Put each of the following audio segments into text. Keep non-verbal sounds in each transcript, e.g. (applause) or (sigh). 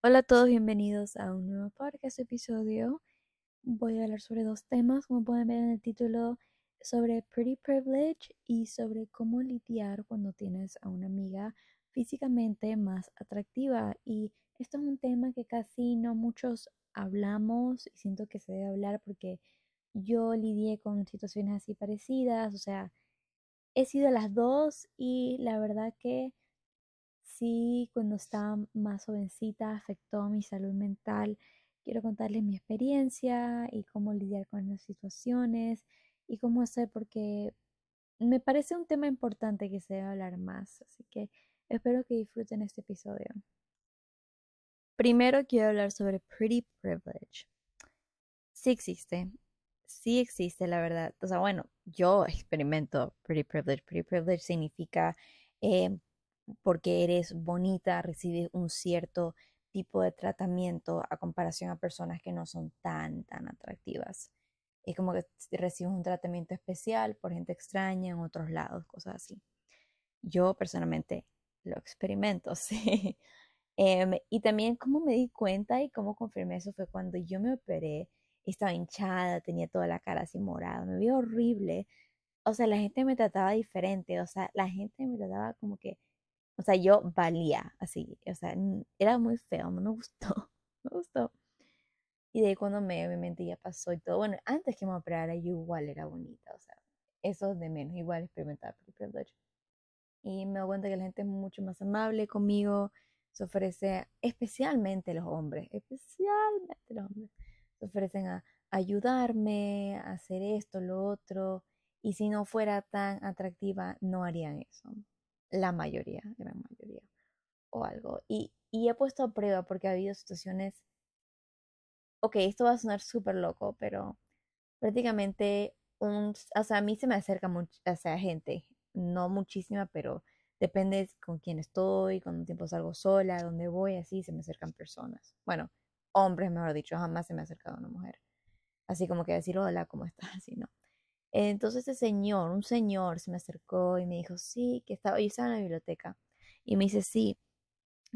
Hola a todos, bienvenidos a un nuevo podcast episodio. Voy a hablar sobre dos temas, como pueden ver en el título, sobre pretty privilege y sobre cómo lidiar cuando tienes a una amiga físicamente más atractiva. Y esto es un tema que casi no muchos hablamos y siento que se debe hablar porque yo lidié con situaciones así parecidas, o sea, he sido las dos y la verdad que sí, cuando estaba más jovencita afectó mi salud mental. Quiero contarles mi experiencia y cómo lidiar con las situaciones y cómo hacer porque me parece un tema importante que se debe hablar más. Así que espero que disfruten este episodio. Primero quiero hablar sobre pretty privilege. Sí existe, sí existe la verdad. O sea, bueno, yo experimento pretty privilege. Pretty privilege significa eh, porque eres bonita, recibes un cierto tipo de tratamiento a comparación a personas que no son tan, tan atractivas. Es como que recibes un tratamiento especial por gente extraña en otros lados, cosas así. Yo personalmente lo experimento, (laughs) sí. Em, y también cómo me di cuenta y cómo confirmé eso fue cuando yo me operé, estaba hinchada, tenía toda la cara así morada, me vi horrible. O sea, la gente me trataba diferente, o sea, la gente me trataba como que o sea, yo valía así. O sea, era muy feo, no me gustó. (laughs) me gustó. Y de ahí cuando me, obviamente ya pasó y todo. Bueno, antes que me operara, yo igual era bonita. O sea, eso de menos. Igual experimentaba. Y me doy cuenta que la gente es mucho más amable conmigo. Se ofrece, especialmente los hombres, especialmente los hombres, se ofrecen a ayudarme, a hacer esto, lo otro. Y si no fuera tan atractiva, no harían eso la mayoría, gran mayoría, o algo. Y, y he puesto a prueba porque ha habido situaciones, ok, esto va a sonar súper loco, pero prácticamente, un, o sea, a mí se me acerca mucha sea, gente, no muchísima, pero depende con quién estoy, un tiempo salgo sola, dónde voy, así se me acercan personas. Bueno, hombres, mejor dicho, jamás se me ha acercado una mujer. Así como que decir, hola, ¿cómo estás? (laughs) Así, ¿no? Entonces ese señor, un señor, se me acercó y me dijo, sí, que estaba, yo estaba en la biblioteca. Y me dice, sí,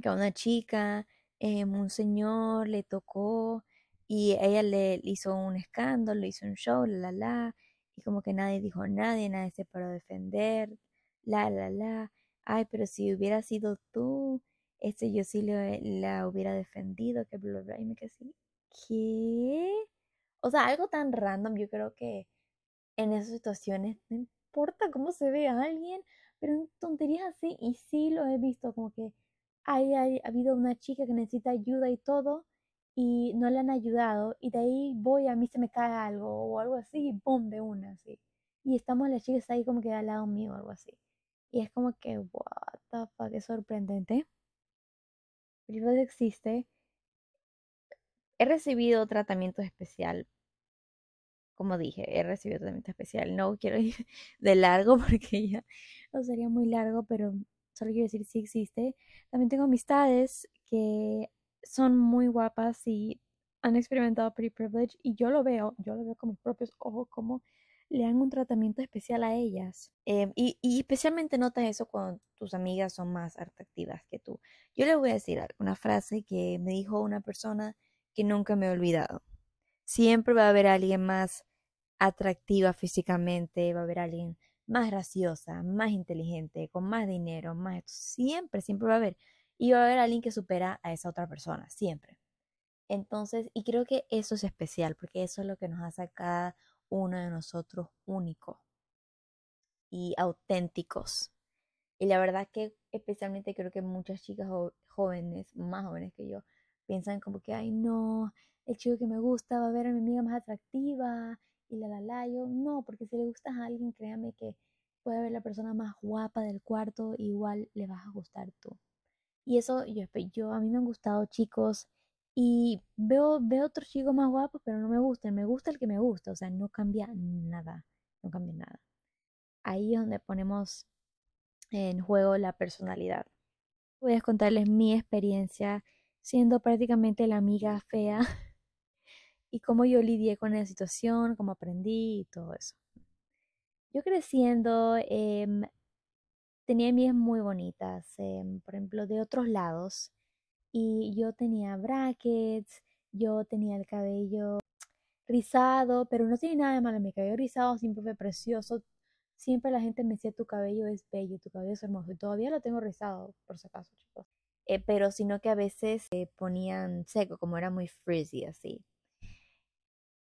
que a una chica, em, un señor le tocó y ella le, hizo un escándalo, le hizo un show, la, la, la, y como que nadie dijo nadie, nadie se paró a defender, la, la, la. Ay, pero si hubiera sido tú, este yo sí le, la hubiera defendido, que bla, bla, y me quedé así, ¿qué? O sea, algo tan random, yo creo que en esas situaciones, no importa cómo se ve a alguien, pero en tonterías así, y sí lo he visto, como que hay, ha habido una chica que necesita ayuda y todo, y no le han ayudado, y de ahí voy, a mí se me cae algo, o algo así, y boom, de una, así. Y estamos las chicas ahí como que al lado mío, o algo así. Y es como que, what the fuck, es sorprendente. Pero existe. He recibido tratamiento especial como dije, he recibido tratamiento especial. No quiero ir (laughs) de largo (laughs) porque ya no sería muy largo, pero solo quiero decir si existe. También tengo amistades que son muy guapas y han experimentado pretty privilege y yo lo veo, yo lo veo con mis propios ojos como le dan un tratamiento especial a ellas. Em, y, y, especialmente notas eso cuando tus amigas son más atractivas que tú. Yo les voy a decir una frase que me dijo una persona que nunca me he olvidado. Siempre va a haber alguien más atractiva físicamente, va a haber alguien más graciosa, más inteligente, con más dinero, más... Siempre, siempre va a haber. Y va a haber alguien que supera a esa otra persona, siempre. Entonces, y creo que eso es especial, porque eso es lo que nos hace cada uno de nosotros único y auténticos. Y la verdad que especialmente creo que muchas chicas jóvenes, más jóvenes que yo, piensan como que, ay no, el chico que me gusta va a ver a mi amiga más atractiva y la la la. Yo no, porque si le gustas a alguien, créame que puede ver la persona más guapa del cuarto, igual le vas a gustar tú. Y eso, yo, yo a mí me han gustado chicos y veo, veo otros chicos más guapos, pero no me gustan. Me gusta el que me gusta, o sea, no cambia nada, no cambia nada. Ahí es donde ponemos en juego la personalidad. Voy a contarles mi experiencia siendo prácticamente la amiga fea (laughs) y cómo yo lidié con la situación, cómo aprendí y todo eso. Yo creciendo em, tenía amigas muy bonitas, em, por ejemplo, de otros lados. y yo tenía brackets, yo tenía el cabello rizado, pero no tiene nada de malo, mi cabello rizado siempre fue precioso, siempre la gente me decía tu cabello es bello, tu cabello es hermoso y todavía lo tengo rizado, por si acaso, chicos. Eh, pero sino que a veces se ponían seco, como era muy frizzy así.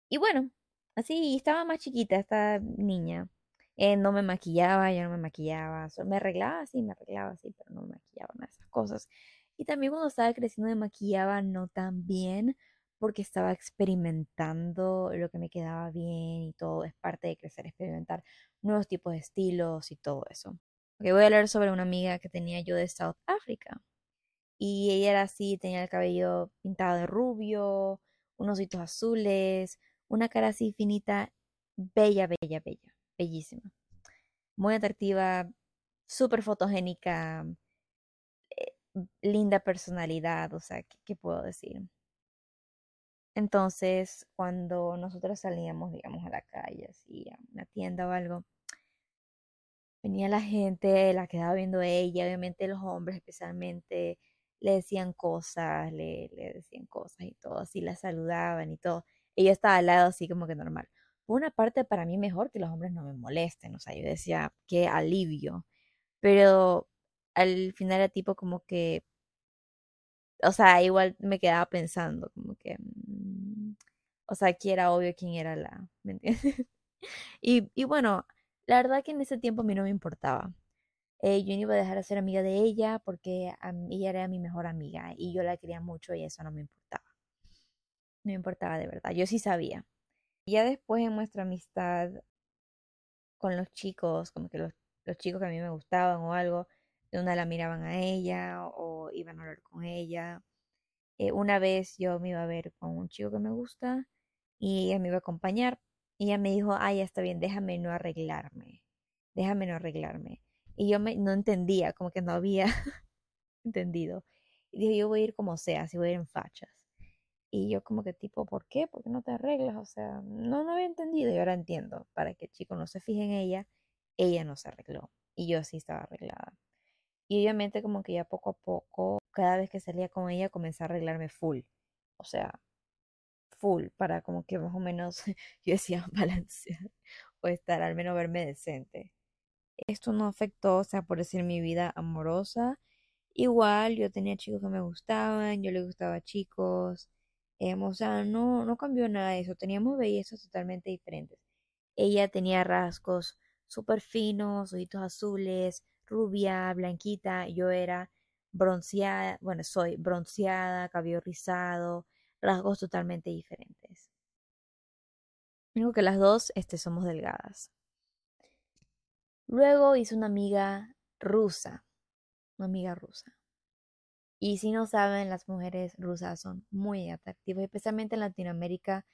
Y bueno, así estaba más chiquita esta niña. Eh, no me maquillaba, yo no me maquillaba, me arreglaba así, me arreglaba así, pero no me maquillaba nada esas cosas. Y también cuando estaba creciendo me maquillaba no tan bien porque estaba experimentando lo que me quedaba bien y todo es parte de crecer, experimentar nuevos tipos de estilos y todo eso. Ok, voy a hablar sobre una amiga que tenía yo de South Africa. Y ella era así, tenía el cabello pintado de rubio, unos ojitos azules, una cara así finita, bella, bella, bella, bellísima. Muy atractiva, súper fotogénica, eh, linda personalidad, o sea, ¿qué, puedo decir? Entonces, cuando nosotros salíamos, digamos, a la calle, así, a una tienda o algo, venía la gente, la quedaba viendo ella, obviamente los hombres especialmente, le decían cosas, le, le decían cosas y todo, así la saludaban y todo. Ella estaba al lado así como que normal. Por una parte, para mí mejor que los hombres no me molesten, o sea, yo decía, qué alivio. Pero al final era tipo como que, o sea, igual me quedaba pensando, como que, mm, o sea, aquí era obvio quién era la, ¿me entiendes? (laughs) y, y bueno, la verdad que en ese tiempo a mí no me importaba. Eh, yo no iba a dejar de ser amiga de ella porque ella era mi mejor amiga y yo la quería mucho y eso no me importaba. No me importaba de verdad, yo sí sabía. Ya después en nuestra amistad con los chicos, como que los, chicos que a mí me gustaban o algo, de una la miraban a ella o, iban a hablar con ella. Eh, una vez yo me iba a ver con un chico que me gusta y ella me iba a acompañar y ella me dijo, ay, está bien, déjame no arreglarme, déjame no arreglarme. Y yo me, no entendía, como que no había (laughs) entendido. Y dije, yo voy a ir como sea, si voy a ir en fachas. Y yo como que tipo, ¿por qué? ¿Por qué no te arreglas? O sea, no, no había entendido y ahora entiendo. Para que el chico no se fije en ella, ella no se arregló. Y yo sí estaba arreglada. Y obviamente como que ya poco a poco, cada vez que salía con ella, comencé a arreglarme full. O sea, full, para como que más o menos (laughs) yo decía (laughs) balancear o estar, al menos verme decente. Esto no afectó, o sea, por decir mi vida amorosa. Igual yo tenía chicos que me gustaban, yo le gustaba a chicos. Eh, o sea, no, no cambió nada de eso. Teníamos bellezas totalmente diferentes. Ella tenía rasgos súper finos, ojitos azules, rubia, blanquita. Yo era bronceada, bueno, soy bronceada, cabello rizado, rasgos totalmente diferentes. Digo que las dos este, somos delgadas. Luego hice una amiga rusa, una amiga rusa. Y si no saben, las mujeres rusas son muy atractivas, especialmente en Latinoamérica.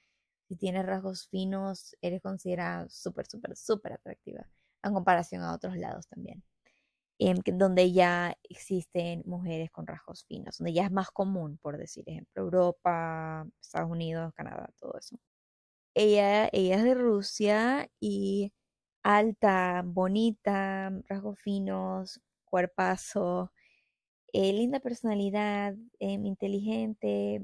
Si tienes rasgos finos, eres considerada súper, súper, súper atractiva en comparación a otros lados también. En, donde ya existen mujeres con rasgos finos, donde ya es más común, por decir ejemplo, Europa, Estados Unidos, Canadá, todo eso. Ella, ella es de Rusia y alta, bonita, rasgos finos, cuerpazo, eh, linda personalidad, em, inteligente,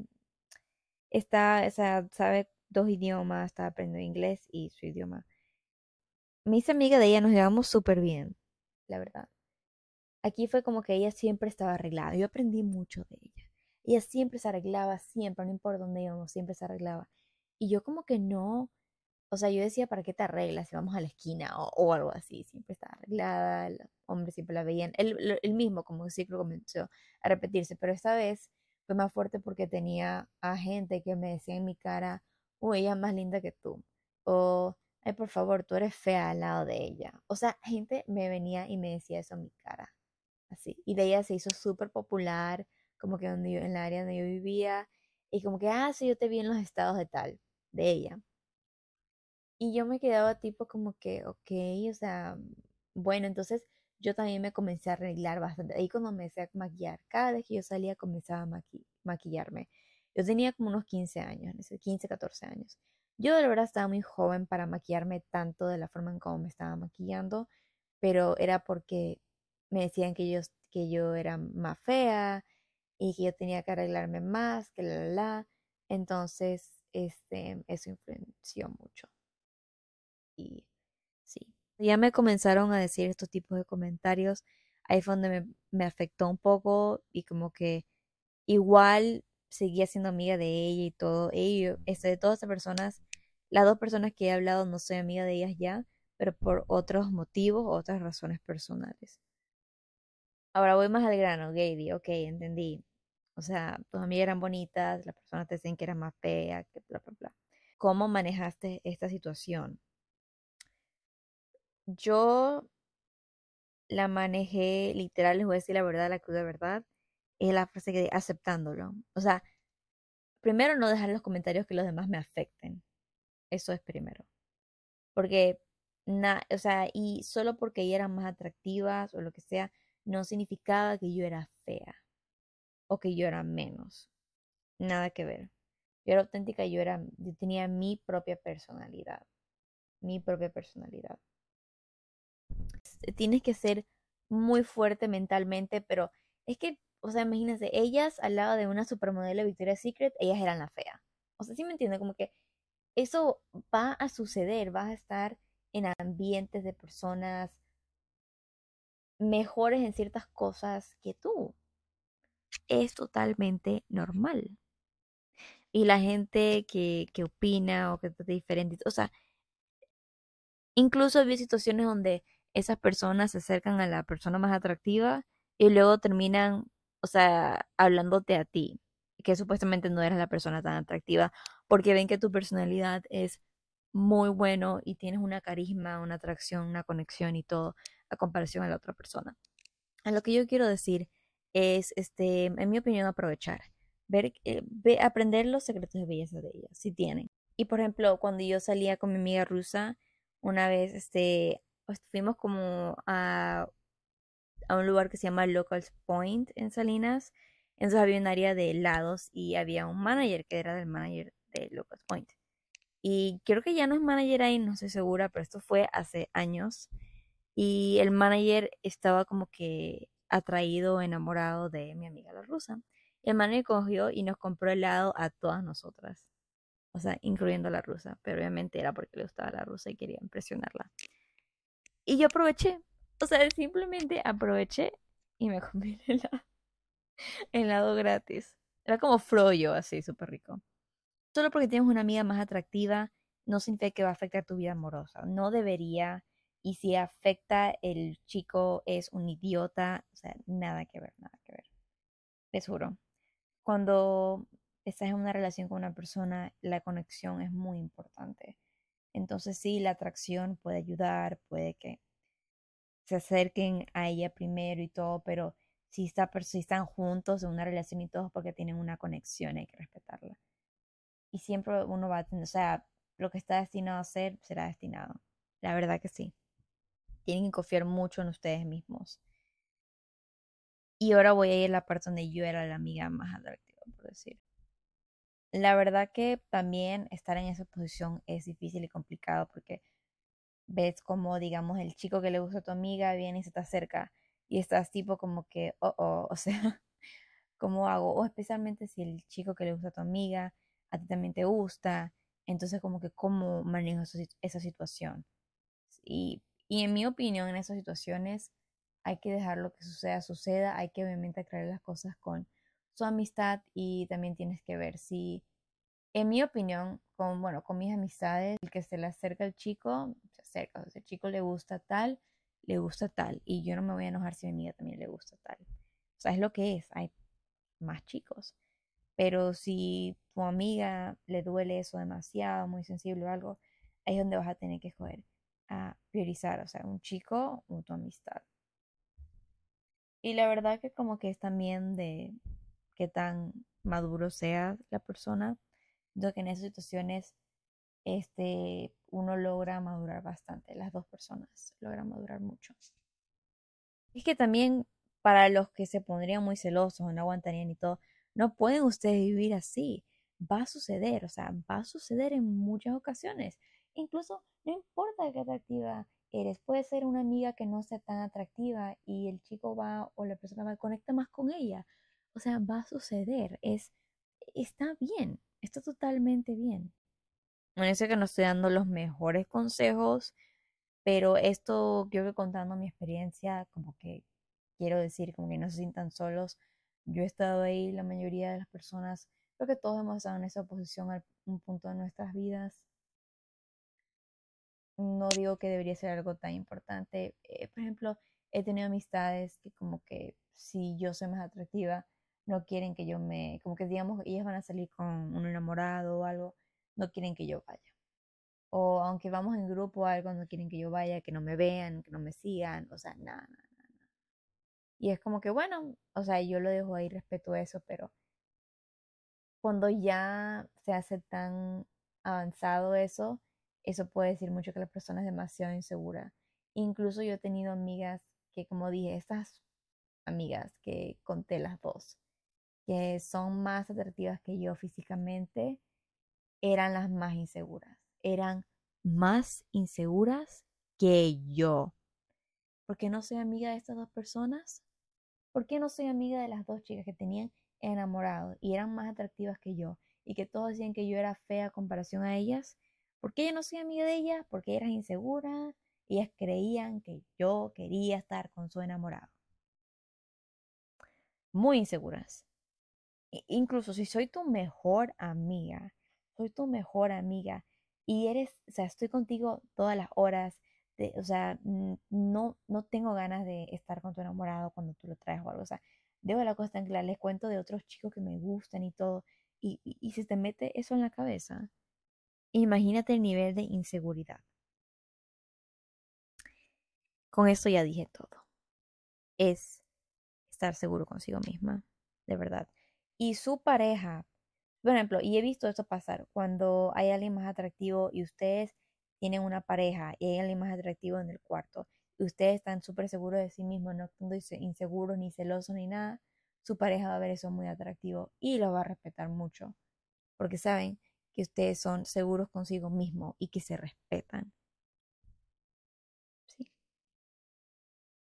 está, o sea, sabe dos idiomas, está aprendiendo inglés y su idioma. Me hice amiga de ella, nos llevamos súper bien, la verdad. Aquí fue como que ella siempre estaba arreglada. Yo aprendí mucho de ella. Ella siempre se arreglaba, siempre, no importa dónde íbamos, siempre se arreglaba. Y yo como que no, o sea, yo decía, ¿para qué te arreglas si vamos a la esquina o, algo así? Siempre estaba arreglada, el hombre siempre la veían. Él, mismo, como ciclo comenzó a repetirse, pero esta vez fue más fuerte porque tenía a gente que me decía en mi cara, uy, ella es más linda que tú. O, ay, por favor, tú eres fea al lado de ella. O sea, gente me venía y me decía eso en mi cara. Así. Y de ella se hizo súper popular, como que donde yo, en la área donde yo vivía. Y como que, ah, sí, yo te vi en los estados de tal, de ella. Y yo me quedaba tipo como que, ok, o sea, bueno, entonces yo también me comencé a arreglar bastante. Ahí cuando me empecé a maquillar, cada vez que yo salía comenzaba a maquillarme. Yo tenía como unos 15 años, 15, 14 años. Yo de verdad estaba muy joven para maquillarme tanto de la forma en cómo me estaba maquillando, pero era porque me decían que yo, que yo era más fea, y que yo tenía que arreglarme más, que la, la, la. Entonces, este, eso influenció mucho. Y sí, ya me comenzaron a decir estos tipos de comentarios. Ahí fue donde me, me afectó un poco y como que igual seguía siendo amiga de ella y todo. Ella, este, de todas estas personas, las dos personas que he hablado no soy amiga de ellas ya, pero por otros motivos, otras razones personales. Ahora voy más al grano, Gaby, ok, entendí. O sea, tus amigas eran bonitas, las personas te decían que eras más fea, que bla, bla, bla. ¿Cómo manejaste esta situación? Yo la manejé literal, les voy a decir la verdad, la cruda verdad, es la frase que aceptándolo. O sea, primero no dejar los comentarios que los demás me afecten. Eso es primero. Porque, na, o sea, y solo porque ella eran más atractivas o lo que sea, no significaba que yo era fea o que yo era menos. Nada que ver. Yo era auténtica, yo era, yo tenía mi propia personalidad. Mi propia personalidad. Tienes que ser muy fuerte mentalmente, pero es que, o sea, imagínense, ellas al lado de una supermodelo de Victoria's Secret, ellas eran la fea. O sea, ¿sí me entiende? Como que eso va a suceder, vas a estar en ambientes de personas mejores en ciertas cosas que tú. Es totalmente normal. Y la gente que, que opina o que está diferente, o sea, incluso hay situaciones donde esas personas se acercan a la persona más atractiva y luego terminan, o sea, hablándote a ti, que supuestamente no eres la persona tan atractiva, porque ven que tu personalidad es muy bueno y tienes una carisma, una atracción, una conexión y todo a comparación a la otra persona. A lo que yo quiero decir es, este, en mi opinión, aprovechar, ver, eh, aprender los secretos de belleza de ella, si tienen. Y por ejemplo, cuando yo salía con mi amiga rusa, una vez, este, fuimos como a, a un lugar que se llama Locals Point en Salinas. Entonces había un área de helados y había un manager que era del manager de Locals Point. Y creo que ya no es manager ahí, no estoy segura, pero esto fue hace años. Y el manager estaba como que atraído, enamorado de mi amiga la rusa. El manager cogió y nos compró helado a todas nosotras. O sea, incluyendo a la rusa. Pero obviamente era porque le gustaba la rusa y quería impresionarla. Y yo aproveché. O sea, simplemente aproveché y me comí (laughs) el helado, helado gratis. Era como froyo, así, súper rico. Solo porque tienes una amiga más atractiva, no significa que va a afectar tu vida amorosa. No debería. Y si afecta, el chico es un idiota. O sea, nada que ver, nada que ver. Les juro. Cuando estás en una relación con una persona, la conexión es muy importante. Entonces sí, la atracción puede ayudar, puede que se acerquen a ella primero y todo, pero si, está, si están juntos en una relación y todo, porque tienen una conexión, hay que respetarla. Y siempre uno va a tener, o sea, lo que está destinado a ser, será destinado. La verdad que sí. Tienen que confiar mucho en ustedes mismos. Y ahora voy a ir a la parte donde yo era la amiga más atractiva, por decir. La verdad que también estar en esa posición es difícil y complicado porque ves como, digamos, el chico que le gusta a tu amiga viene y se te acerca y estás tipo como que, oh, oh, (laughs) o sea, ¿cómo hago? O especialmente si el chico que le gusta a tu amiga a ti también te gusta, entonces como que, ¿cómo manejo esa situación? Y, y en mi opinión, en esas situaciones hay que dejar lo que suceda, suceda, hay que obviamente aclarar las cosas con su amistad y también tienes que ver si, en mi opinión, con, bueno, con mis amistades, el que se le acerca al chico, se acerca, o sea, el chico le gusta tal, le gusta tal, y yo no me voy a enojar si mi amiga también le gusta tal. O sea, es lo que es, hay más chicos. Pero si tu amiga le duele eso demasiado, muy sensible o algo, ahí es donde vas a tener que escoger a priorizar, o sea, un chico o tu amistad. Y la verdad que como que es también de qué tan maduro sea la persona. Yo que en esas situaciones este, uno logra madurar bastante, las dos personas logran madurar mucho. Es que también para los que se pondrían muy celosos no aguantarían y todo, no pueden ustedes vivir así. Va a suceder, o sea, va a suceder en muchas ocasiones. Incluso no importa qué atractiva eres, puede ser una amiga que no sea tan atractiva y el chico va o la persona va conecta más con ella o sea, va a suceder. Es, está bien, está totalmente bien. Sé que no estoy dando los mejores consejos, pero esto, creo que contando mi experiencia, como que quiero decir, como que no se sientan solos. Yo he estado ahí, la mayoría de las personas, creo que todos hemos estado en esa posición a un punto de nuestras vidas. No digo que debería ser algo tan importante. Eh, por ejemplo, he tenido amistades que como que si yo soy más atractiva, no quieren que yo me, como que digamos, ellas van a salir con un enamorado o algo, no quieren que yo vaya. O aunque vamos en grupo o algo, no quieren que yo vaya, que no me vean, que no me sigan, o sea, nada, nada, nada. Y es como que, bueno, o sea, yo lo dejo ahí, respeto eso, pero cuando ya se hace tan avanzado eso, eso puede decir mucho que la persona es demasiado insegura. Incluso yo he tenido amigas que, como dije, estas amigas que conté las dos, que son más atractivas que yo físicamente, eran las más inseguras. Eran más inseguras que yo. ¿Por qué no soy amiga de estas dos personas? ¿Por qué no soy amiga de las dos chicas que tenían enamorado y eran más atractivas que yo y que todos decían que yo era fea a comparación a ellas? ¿Por qué yo no soy amiga de ellas? Porque eran inseguras. Ellas creían que yo quería estar con su enamorado. Muy inseguras. Incluso si soy tu mejor amiga, soy tu mejor amiga y eres, o sea, estoy contigo todas las horas, o sea, no, no tengo ganas de estar con tu enamorado cuando tú lo traes o algo, o sea, debo la cosa en claro, les cuento de otros chicos que me gustan y todo, y, y, y si te mete eso en la cabeza, imagínate el nivel de inseguridad. Con esto ya dije todo. Es estar seguro consigo misma, de verdad. Y su pareja, por ejemplo, y he visto esto pasar, cuando hay alguien más atractivo y ustedes tienen una pareja y hay alguien más atractivo en el cuarto, y ustedes están súper seguros de sí mismos, no están inseguros ni celosos ni nada, su pareja va a ver eso muy atractivo y lo va a respetar mucho, porque saben que ustedes son seguros consigo mismos y que se respetan.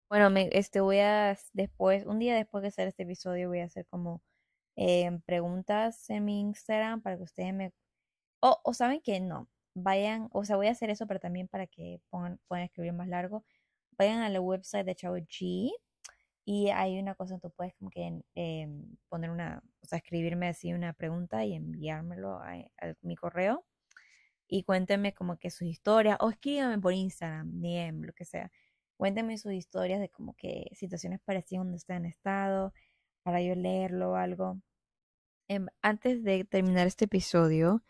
Bueno, me, este voy a después, un día después de hacer este episodio, voy a hacer como em, preguntas en mi Instagram para que ustedes me. O, o saben que no, vayan, o sea, voy a hacer eso, pero también para que pongan, puedan escribir más largo. Vayan a la website de Chavo G y hay una cosa, tú puedes como que em, poner una, o sea, escribirme así una pregunta y enviármelo a, a mi correo. Y cuéntenme como que sus historias, o escríbanme por Instagram, DM, lo que sea Cuéntenme sus historias de como que situaciones parecidas donde han estado, para yo leerlo o algo. Em, antes de terminar este episodio,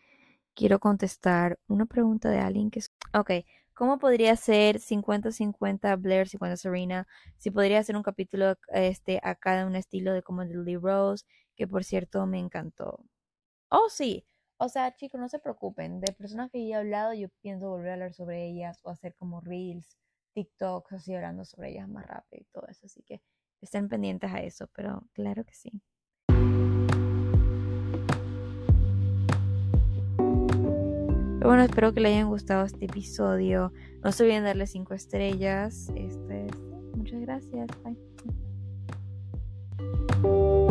quiero contestar una pregunta de alguien que... Ok, ¿cómo podría ser 50-50 Blair, 50 Serena? Si podría hacer un capítulo este, a cada un estilo de como Lily Rose, que por cierto me encantó. Oh, sí. O sea, chicos, no se preocupen. De personas que ya he hablado, yo pienso volver a hablar sobre ellas o hacer como reels TikToks así hablando sobre ellas más rápido y todo eso. Así que estén pendientes a eso, pero claro que sí. Pero bueno, espero que les hayan gustado este episodio. No se olviden darle 5 estrellas. Este, muchas gracias. Bye.